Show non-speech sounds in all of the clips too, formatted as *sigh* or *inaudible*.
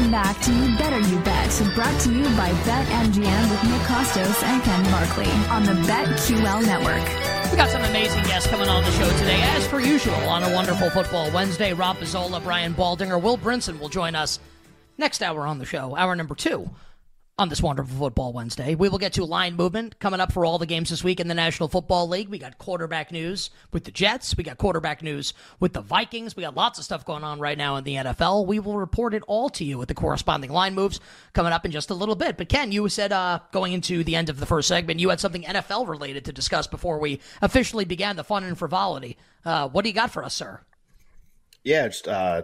Welcome back to You Better You Bet, brought to you by BetMGM with Nick Kostos and Ken Barkley on the BetQL network. We got some amazing guests coming on the show today, as per usual, on a wonderful football Wednesday. Rob Pizzola, Brian Baldinger, Will Brinson will join us next hour on the show, hour number two on this wonderful football Wednesday. We will get to line movement coming up for all the games this week in the National Football League. We got quarterback news with the Jets. We got quarterback news with the Vikings. We got lots of stuff going on right now in the NFL. We will report it all to you with the corresponding line moves coming up in just a little bit. But Ken, you said uh, going into the end of the first segment, you had something NFL related to discuss before we officially began the fun and frivolity. Uh, what do you got for us, sir? Yeah, just uh,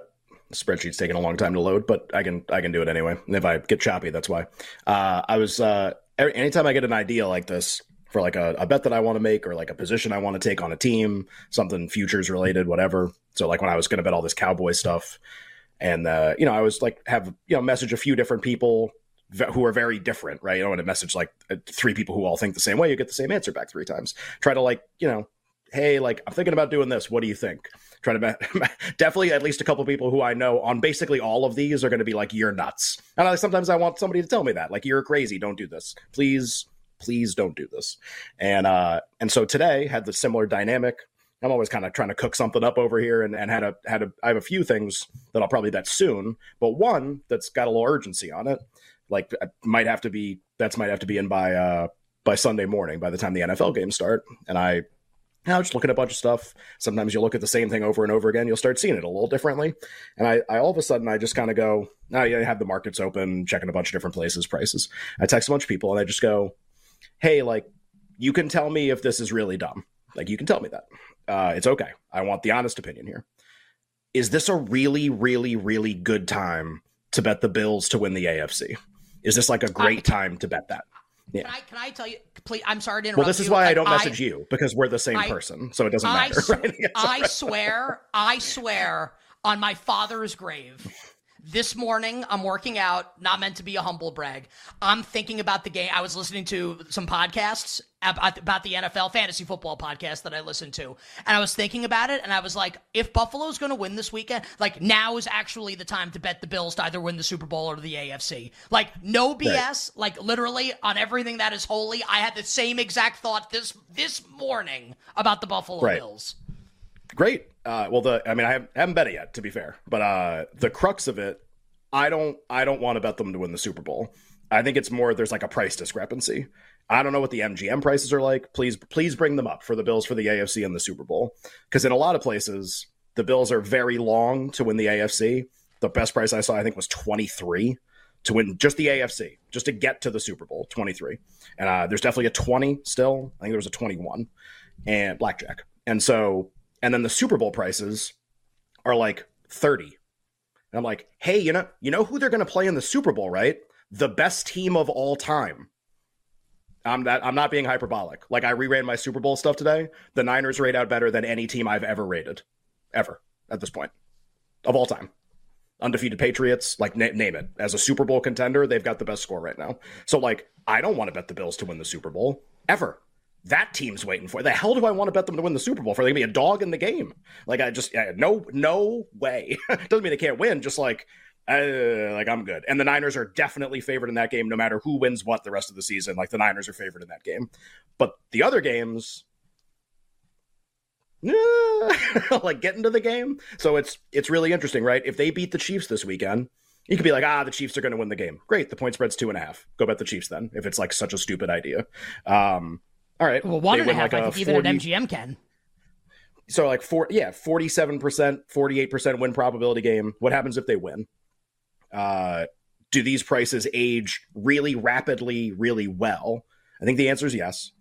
spreadsheet's taking a long time to load, but I can I can do it anyway. And if I get choppy, that's why. Uh, I was uh, anytime I get an idea like this for like a, a bet that I want to make or like a position I want to take on a team, something futures related, whatever. So like when I was going to bet all this cowboy stuff, and uh, you know I was like have you know message a few different people who are very different, right? You don't want to message like uh, three people who all think the same way. You get the same answer back three times. Try to like you know, hey, like I'm thinking about doing this. What do you think? trying to bet *laughs* definitely at least a couple people who I know on basically all of these are going to be like, you're nuts. And I, sometimes I want somebody to tell me that, like, you're crazy. Don't do this. Please, please don't do this. And, uh, and so today had the similar dynamic. I'm always kind of trying to cook something up over here and, and had a, had a, I have a few things that I'll probably bet soon, but one that's got a little urgency on it. Like I might have to be, that's might have to be in by, uh, by Sunday morning by the time the NFL games start. And I now just look at a bunch of stuff. Sometimes you'll look at the same thing over and over again. You'll start seeing it a little differently. And I, I all of a sudden, I just kind of go, now oh, yeah, I have the markets open, checking a bunch of different places, prices. I text a bunch of people and I just go, hey, like, you can tell me if this is really dumb. Like, you can tell me that. Uh, it's okay. I want the honest opinion here. Is this a really, really, really good time to bet the Bills to win the AFC? Is this like a great time to bet that? Yeah. Can I can I tell you? Please, I'm sorry to interrupt. Well, this is you. why like, I don't message I, you because we're the same I, person, so it doesn't I matter. *laughs* Sw- right? I swear, I swear on my father's grave this morning, I'm working out, not meant to be a humble brag. I'm thinking about the game. I was listening to some podcasts about, the NFL fantasy football podcast that I listened to. And I was thinking about it, and I was like, if Buffalo's going to win this weekend, like now is actually the time to bet the Bills to either win the Super Bowl or the AFC. Like, no BS, right. like literally on everything that is holy. I had the same exact thought this this morning about the Buffalo right. Bills. Great. Uh, well, the I mean, I haven't, haven't bet it yet, to be fair, but uh, the crux of it, I don't, I don't want to bet them to win the Super Bowl. I think it's more there's like a price discrepancy. I don't know what the MGM prices are like. Please, please bring them up for the Bills for the AFC and the Super Bowl, because in a lot of places the Bills are very long to win the AFC. The best price I saw, I think, was twenty three to win just the AFC, just to get to the Super Bowl, 23. And uh, there's definitely a 20 still. I think there was a 21 and blackjack. And so and then the Super Bowl prices are like 30. And I'm like, hey, you know, you know who they're going to play in the Super Bowl, right? The best team of all time. I'm that I'm not being hyperbolic. Like I reran my Super Bowl stuff today. The Niners rate out better than any team I've ever rated, ever at this point, of all time. Undefeated Patriots, like na- name it. As a Super Bowl contender, they've got the best score right now. So like, I don't want to bet the Bills to win the Super Bowl ever that team's waiting for. The hell do I want to bet them to win the Super Bowl for? They're gonna be a dog in the game. Like I just no no way. *laughs* Doesn't mean they can't win. Just like uh, like I'm good. And the Niners are definitely favored in that game, no matter who wins what the rest of the season. Like the Niners are favored in that game, but the other games. *laughs* like get into the game. So it's it's really interesting, right? If they beat the Chiefs this weekend, you could be like, ah, the Chiefs are going to win the game. Great, the point spread's two and a half. Go bet the Chiefs then. If it's like such a stupid idea, um, all right. Well, one and a half, like I think 40, even an MGM can. So like four, yeah, forty-seven percent, forty-eight percent win probability game. What happens if they win? Uh, do these prices age really rapidly, really well? I think the answer is yes.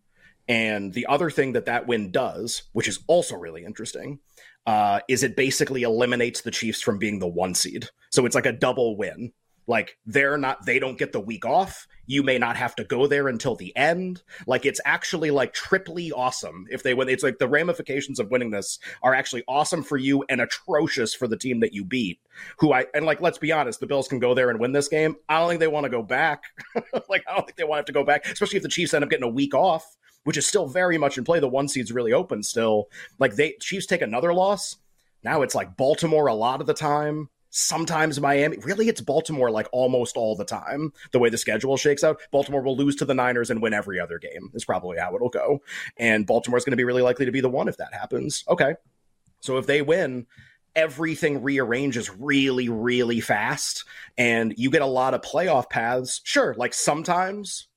And the other thing that that win does, which is also really interesting, uh, is it basically eliminates the Chiefs from being the one seed. So it's like a double win like they're not they don't get the week off. You may not have to go there until the end. Like it's actually like triply awesome if they win. It's like the ramifications of winning this are actually awesome for you and atrocious for the team that you beat who i and like let's be honest the bills can go there and win this game. I don't think they want to go back. *laughs* Like i don't think they want to have to go back especially if the chiefs end up getting a week off which is still very much in play. The one seed's really open still. Like they chiefs take another loss. Now it's like baltimore a lot of the time sometimes Miami. Really, it's Baltimore like almost all the time. The way the schedule shakes out, Baltimore will lose to the Niners and win every other game. Is probably how it'll go. And Baltimore's going to be really likely to be the one if that happens. Okay, so if they win, everything rearranges really, really fast, and you get a lot of playoff paths. Sure, like sometimes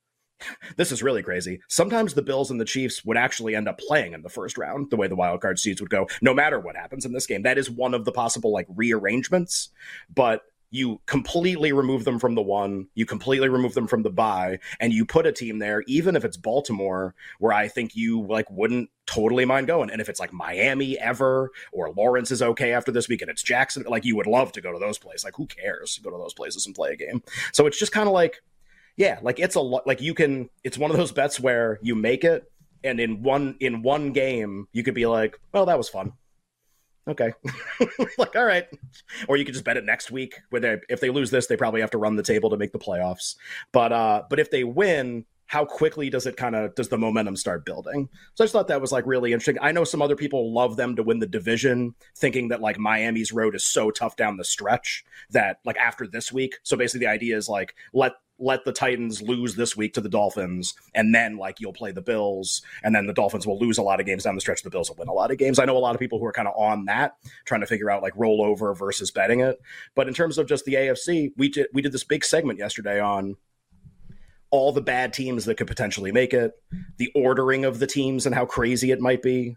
this is really crazy. Sometimes the Bills and the Chiefs would actually end up playing in the first round, the way the wild card seeds would go, no matter what happens in this game. That is one of the possible like rearrangements, but you completely remove them from the one, you completely remove them from the bye, and you put a team there, even if it's Baltimore, where I think you like wouldn't totally mind going. And if it's like Miami ever, or Lawrence is okay after this week, and it's Jackson, like you would love to go to those places. Like who cares? Go to those places and play a game. So it's just kind of like yeah, like it's a lot. Like you can, it's one of those bets where you make it, and in one in one game you could be like, well, that was fun. Okay, *laughs* like all right, or you could just bet it next week. Where they, if they lose this, they probably have to run the table to make the playoffs. But uh, but if they win, how quickly does it kind of does the momentum start building? So I just thought that was like really interesting. I know some other people love them to win the division, thinking that like Miami's road is so tough down the stretch that like after this week. So basically, the idea is like let let the Titans lose this week to the Dolphins, and then like you'll play the Bills, and then the Dolphins will lose a lot of games down the stretch. The Bills will win a lot of games. I know a lot of people who are kind of on that, trying to figure out like rollover versus betting it. But in terms of just the AFC, we did we did this big segment yesterday on all the bad teams that could potentially make it, the ordering of the teams and how crazy it might be,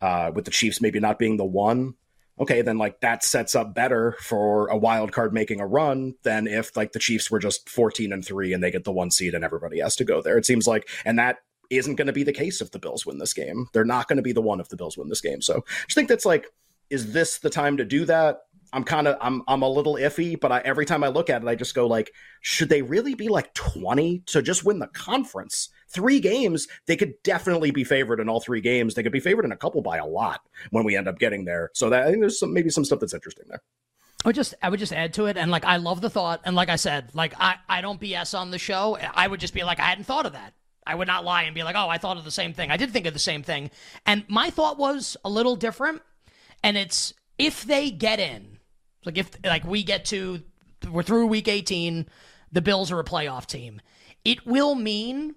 uh, with the Chiefs maybe not being the one okay, then like that sets up better for a wild card making a run than if like the Chiefs were just 14 and 3 and they get the one seed and everybody has to go there. It seems like and that isn't going to be the case if the Bills win this game. They're not going to be the one if the Bills win this game. So I just think that's like is this the time to do that? I'm kind of I'm I'm a little iffy, but I, every time I look at it, I just go like, should they really be like 20 to just win the conference? Three games, they could definitely be favored in all three games. They could be favored in a couple by a lot when we end up getting there. So that I think there's some maybe some stuff that's interesting there. I would just I would just add to it, and like I love the thought, and like I said, like I I don't BS on the show. I would just be like I hadn't thought of that. I would not lie and be like, oh, I thought of the same thing. I did think of the same thing, and my thought was a little different. And it's if they get in, like if like we get to we're through week 18, the Bills are a playoff team. It will mean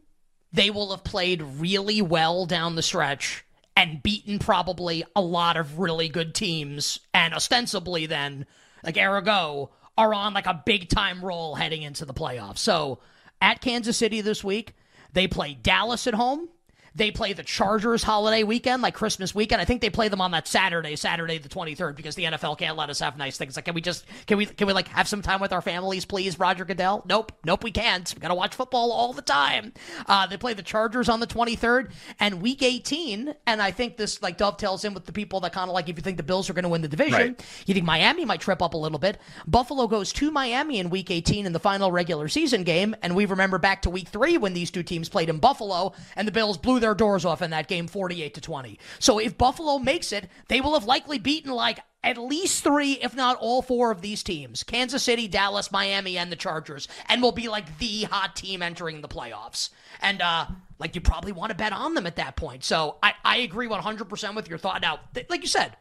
they will have played really well down the stretch and beaten probably a lot of really good teams and ostensibly then like Arago are on like a big time roll heading into the playoffs. So at Kansas City this week, they play Dallas at home. They play the Chargers holiday weekend, like Christmas weekend. I think they play them on that Saturday, Saturday the 23rd, because the NFL can't let us have nice things. Like, can we just, can we, can we like have some time with our families, please, Roger Goodell? Nope. Nope, we can't. We got to watch football all the time. Uh, they play the Chargers on the 23rd and week 18. And I think this like dovetails in with the people that kind of like, if you think the Bills are going to win the division, right. you think Miami might trip up a little bit. Buffalo goes to Miami in week 18 in the final regular season game. And we remember back to week three when these two teams played in Buffalo and the Bills blew their doors off in that game 48 to 20. So if Buffalo makes it, they will have likely beaten like at least three, if not all four of these teams Kansas City, Dallas, Miami, and the Chargers, and will be like the hot team entering the playoffs. And, uh, like, you probably want to bet on them at that point. So I, I agree 100% with your thought. Now, th- like you said,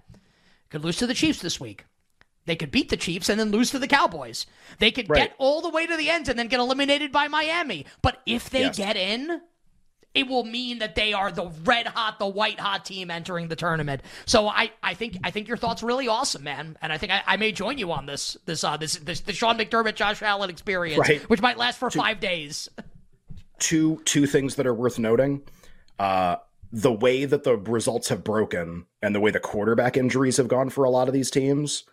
could lose to the Chiefs this week. They could beat the Chiefs and then lose to the Cowboys. They could right. get all the way to the end and then get eliminated by Miami. But if they yes. get in, it will mean that they are the red hot, the white hot team entering the tournament. So I, I think I think your thoughts really awesome, man. And I think I, I may join you on this this uh this this the Sean McDermott Josh Allen experience, right. which might last for two, five days. Two two things that are worth noting. Uh the way that the results have broken and the way the quarterback injuries have gone for a lot of these teams.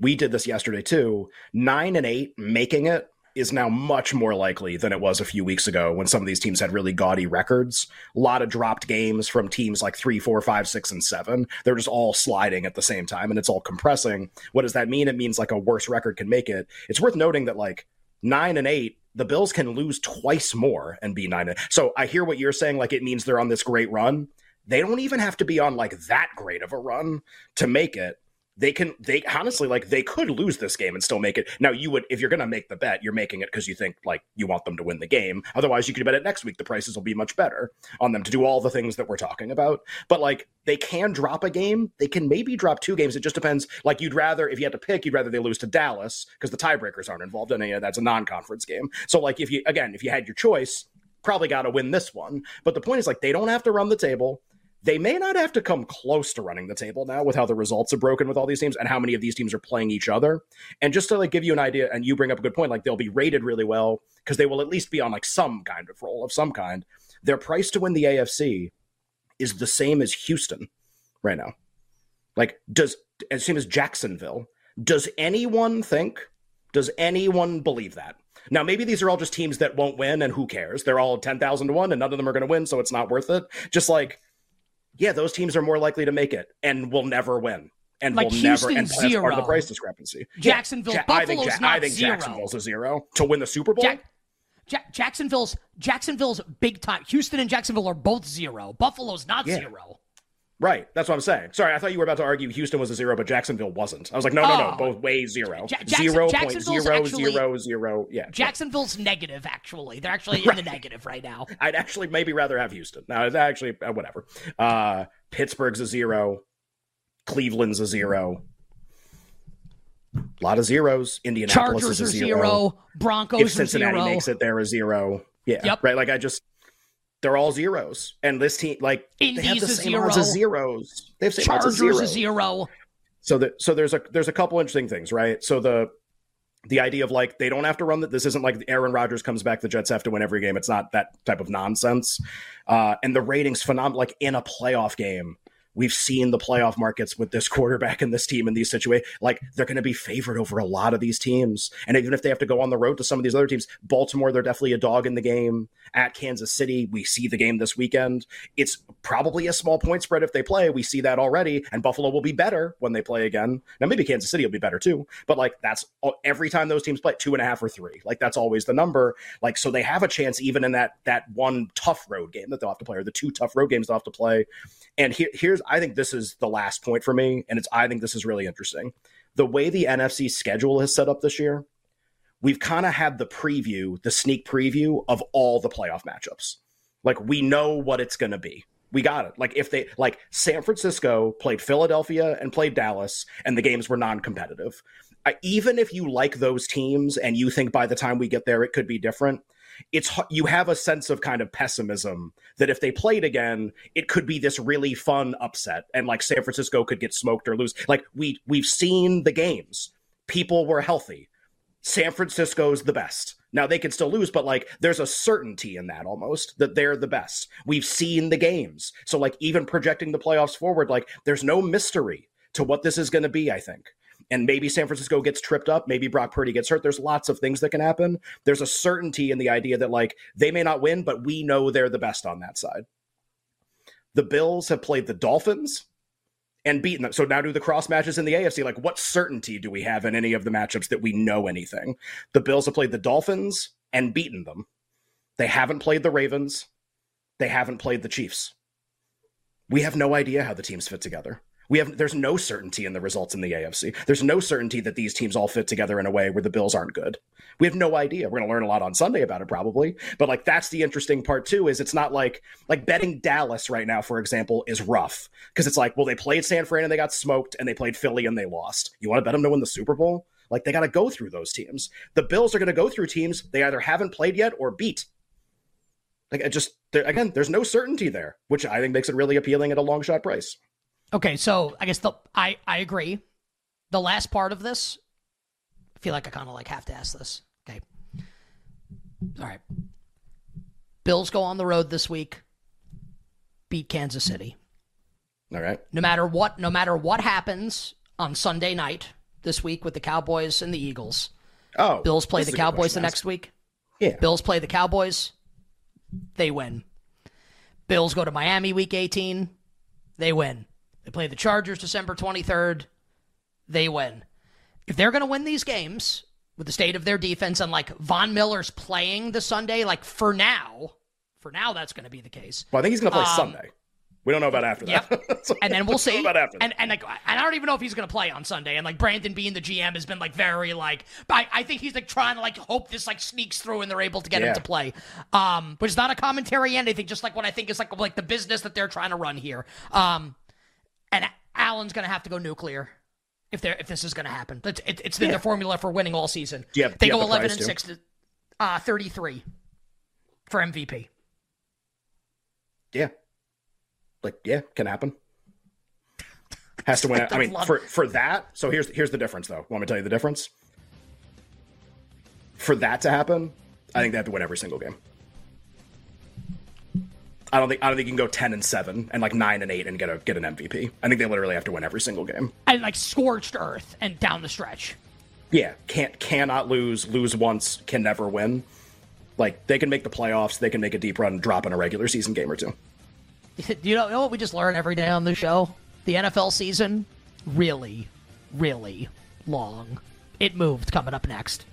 We did this yesterday too. Nine and eight making it is now much more likely than it was a few weeks ago when some of these teams had really gaudy records. A lot of dropped games from teams like three, four, five, six, and seven. They're just all sliding at the same time and it's all compressing. What does that mean? It means like a worse record can make it. It's worth noting that like nine and eight, the Bills can lose twice more and be nine. So I hear what you're saying. Like it means they're on this great run. They don't even have to be on like that great of a run to make it they can they honestly like they could lose this game and still make it. Now you would if you're to make the bet you're making it because you think like you want them to win the game. Otherwise you could bet it next week. The prices will be much better on them to do all the things that we're talking about. But like they can drop a game. They can maybe drop two games. It just depends. Like you'd rather if you had to pick you'd rather they lose to dallas because the tiebreakers aren't involved in any of that's a non-conference game. So like if you again if you had your choice probably got to win this one. But the point is like they don't have to run the table they may not have to come close to running the table now with how the results are broken with all these teams and how many of these teams are playing each other. And just to like give you an idea, and you bring up a good point, like they'll be rated really well because they will at least be on like some kind of roll of some kind. Their price to win the AFC is the same as Houston right now. Like, does as same as Jacksonville. Does anyone think? Does anyone believe that? Now, maybe these are all just teams that won't win, and who cares? They're all 10,000 to 1, and none of them are going to win, so it's not worth it. Just like yeah, those teams are more likely to make it and will never win. And like will Houston, never and zero. that's part of the price discrepancy. Jacksonville, yeah, I think, Buffalo's Ja- I think zero. Jacksonville's a zero to win the Super Bowl. Jack, Jack, Jacksonville's Jacksonville's big time. Houston and Jacksonville are both zero. Buffalo's not Yeah. zero. Right, that's what I'm saying. Sorry, I thought you were about to argue Houston was a zero, but Jacksonville wasn't. I was like, no, no, no, Oh. both way zero. Ja- Jackson- Zero point zero actually- zero zero. Yeah, Jacksonville's negative. Actually, they're actually in the negative right now. *laughs* I'd actually maybe rather have Houston. No, it's actually uh, whatever. Uh, Pittsburgh's a zero. Cleveland's a zero. A lot of zeros. Indianapolis Chargers is a zero. Broncos if Cincinnati zero. makes it, they're a zero. Yeah, Yep. right. Like I just, they're all zeros, and this team, like they have the same zero. as zeros. They have same Chargers a zeros. zero. So that so there's a there's a couple interesting things, right? So the the idea of like they don't have to run that. This isn't like Aaron Rodgers comes back. The Jets have to win every game. It's not that type of nonsense. Uh, and the ratings phenomenal. Like in a playoff game, we've seen the playoff markets with this *laughs* quarterback and this team in these situations. Like they're going to be favored over a lot of these teams. And even if they have to go on the road to some of these other teams, Baltimore, they're definitely a dog in the game. At Kansas City, we see the game this weekend. It's probably a small point spread if they play. We see that already. And Buffalo will be better when they play again. Now, maybe Kansas City will be better too. But like that's every time those teams play, two and a half or three. Like that's always the number. Like so they have a chance even in that that one tough road game that they'll have to play, or the two tough road games they'll have to play. And here, here's I think this is the last point for me, and it's I think this is really interesting. The way the NFC schedule is set up this year, we've kind of had the preview, the sneak preview of all the playoff matchups. Like we know what it's going to be. We got it. Like if they like San Francisco played Philadelphia and played Dallas, and the games were non-competitive. Uh, even if you like those teams and you think by the time we get there it could be different, it's you have a sense of kind of pessimism that if they played again, it could be this really fun upset, and like San Francisco could get smoked or lose. Like we we've seen the games. People were healthy. San Francisco's the best. Now they can still lose, but like there's a certainty in that almost that they're the best. We've seen the games. So like even projecting the playoffs forward, like there's no mystery to what this is going to be, I think. And maybe San Francisco gets tripped up, maybe Brock Purdy gets hurt. There's lots of things that can happen. There's a certainty in the idea that like they may not win, but we know they're the best on that side. The Bills have played the Dolphins and beaten them. So now do the cross matches in the AFC. Like, what certainty do we have in any of the matchups that we know anything? The Bills have played the Dolphins and beaten them. They haven't played the Ravens. They haven't played the Chiefs. We have no idea how the teams fit together. We have there's no certainty in the results in the AFC. There's no certainty that these teams all fit together in a way where the Bills aren't good. We have no idea. We're going to learn a lot on Sunday about it probably, but like that's the interesting part too is it's not like like betting Dallas right now for example is rough because it's like well they played San Fran and they got smoked and they played Philly and they lost. You want to bet them to win the Super Bowl? Like they got to go through those teams. The Bills are going to go through teams they either haven't played yet or beat. Like it just again, there's no certainty there, which I think makes it really appealing at a long shot price. Okay, so I guess the I I agree. The last part of this, I feel like I kind of like have to ask this. Okay. All right. Bills go on the road this week. Beat Kansas City. All right. No matter what, no matter what happens on Sunday night this week with the Cowboys and the Eagles. Oh, Bills play the is a good Cowboys the question to ask. next week. Yeah. Bills play the Cowboys. They win. Bills go to Miami week 18. They win. They play the Chargers December 23rd. They win. If they're going to win these games with the state of their defense and like Von Miller's playing the Sunday, like for now, for now, that's going to be the case. Well, I think he's going to play Um, Sunday. We don't know about after that. Yep. *laughs* and then we'll see. about after and and like and I don't even know if he's gonna play on Sunday. And like Brandon Beane the GM has been like very like I, I think he's like trying to like hope this like sneaks through and they're able to get Yeah. him to play. Um, which is not a commentary and anything, just like what I think is like like the business that they're trying to run here. Um, and Allen's gonna have to go nuclear. If they're if this is going to happen, it's, it, it's been their formula for winning all season. Have- they go eleven and too? six, to, uh, thirty three for MVP. Yeah. Like, yeah, can happen. *laughs* Has to win. I mean, for for that. So here's here's the difference, though. Want me to tell you the difference? For that to happen, I think they have to win every single game. I don't think I don't think you can go ten and seven and like nine and eight and get a get an MVP. I think they literally have to win every single game. And like scorched earth and down the stretch. Yeah, can't cannot lose. Lose once, can never win. Like they can make the playoffs, they can make a deep run, drop in a regular season game or two. *laughs* you know, you know what we just learn every day on the show? The NFL season, really, really long. It moved coming up next.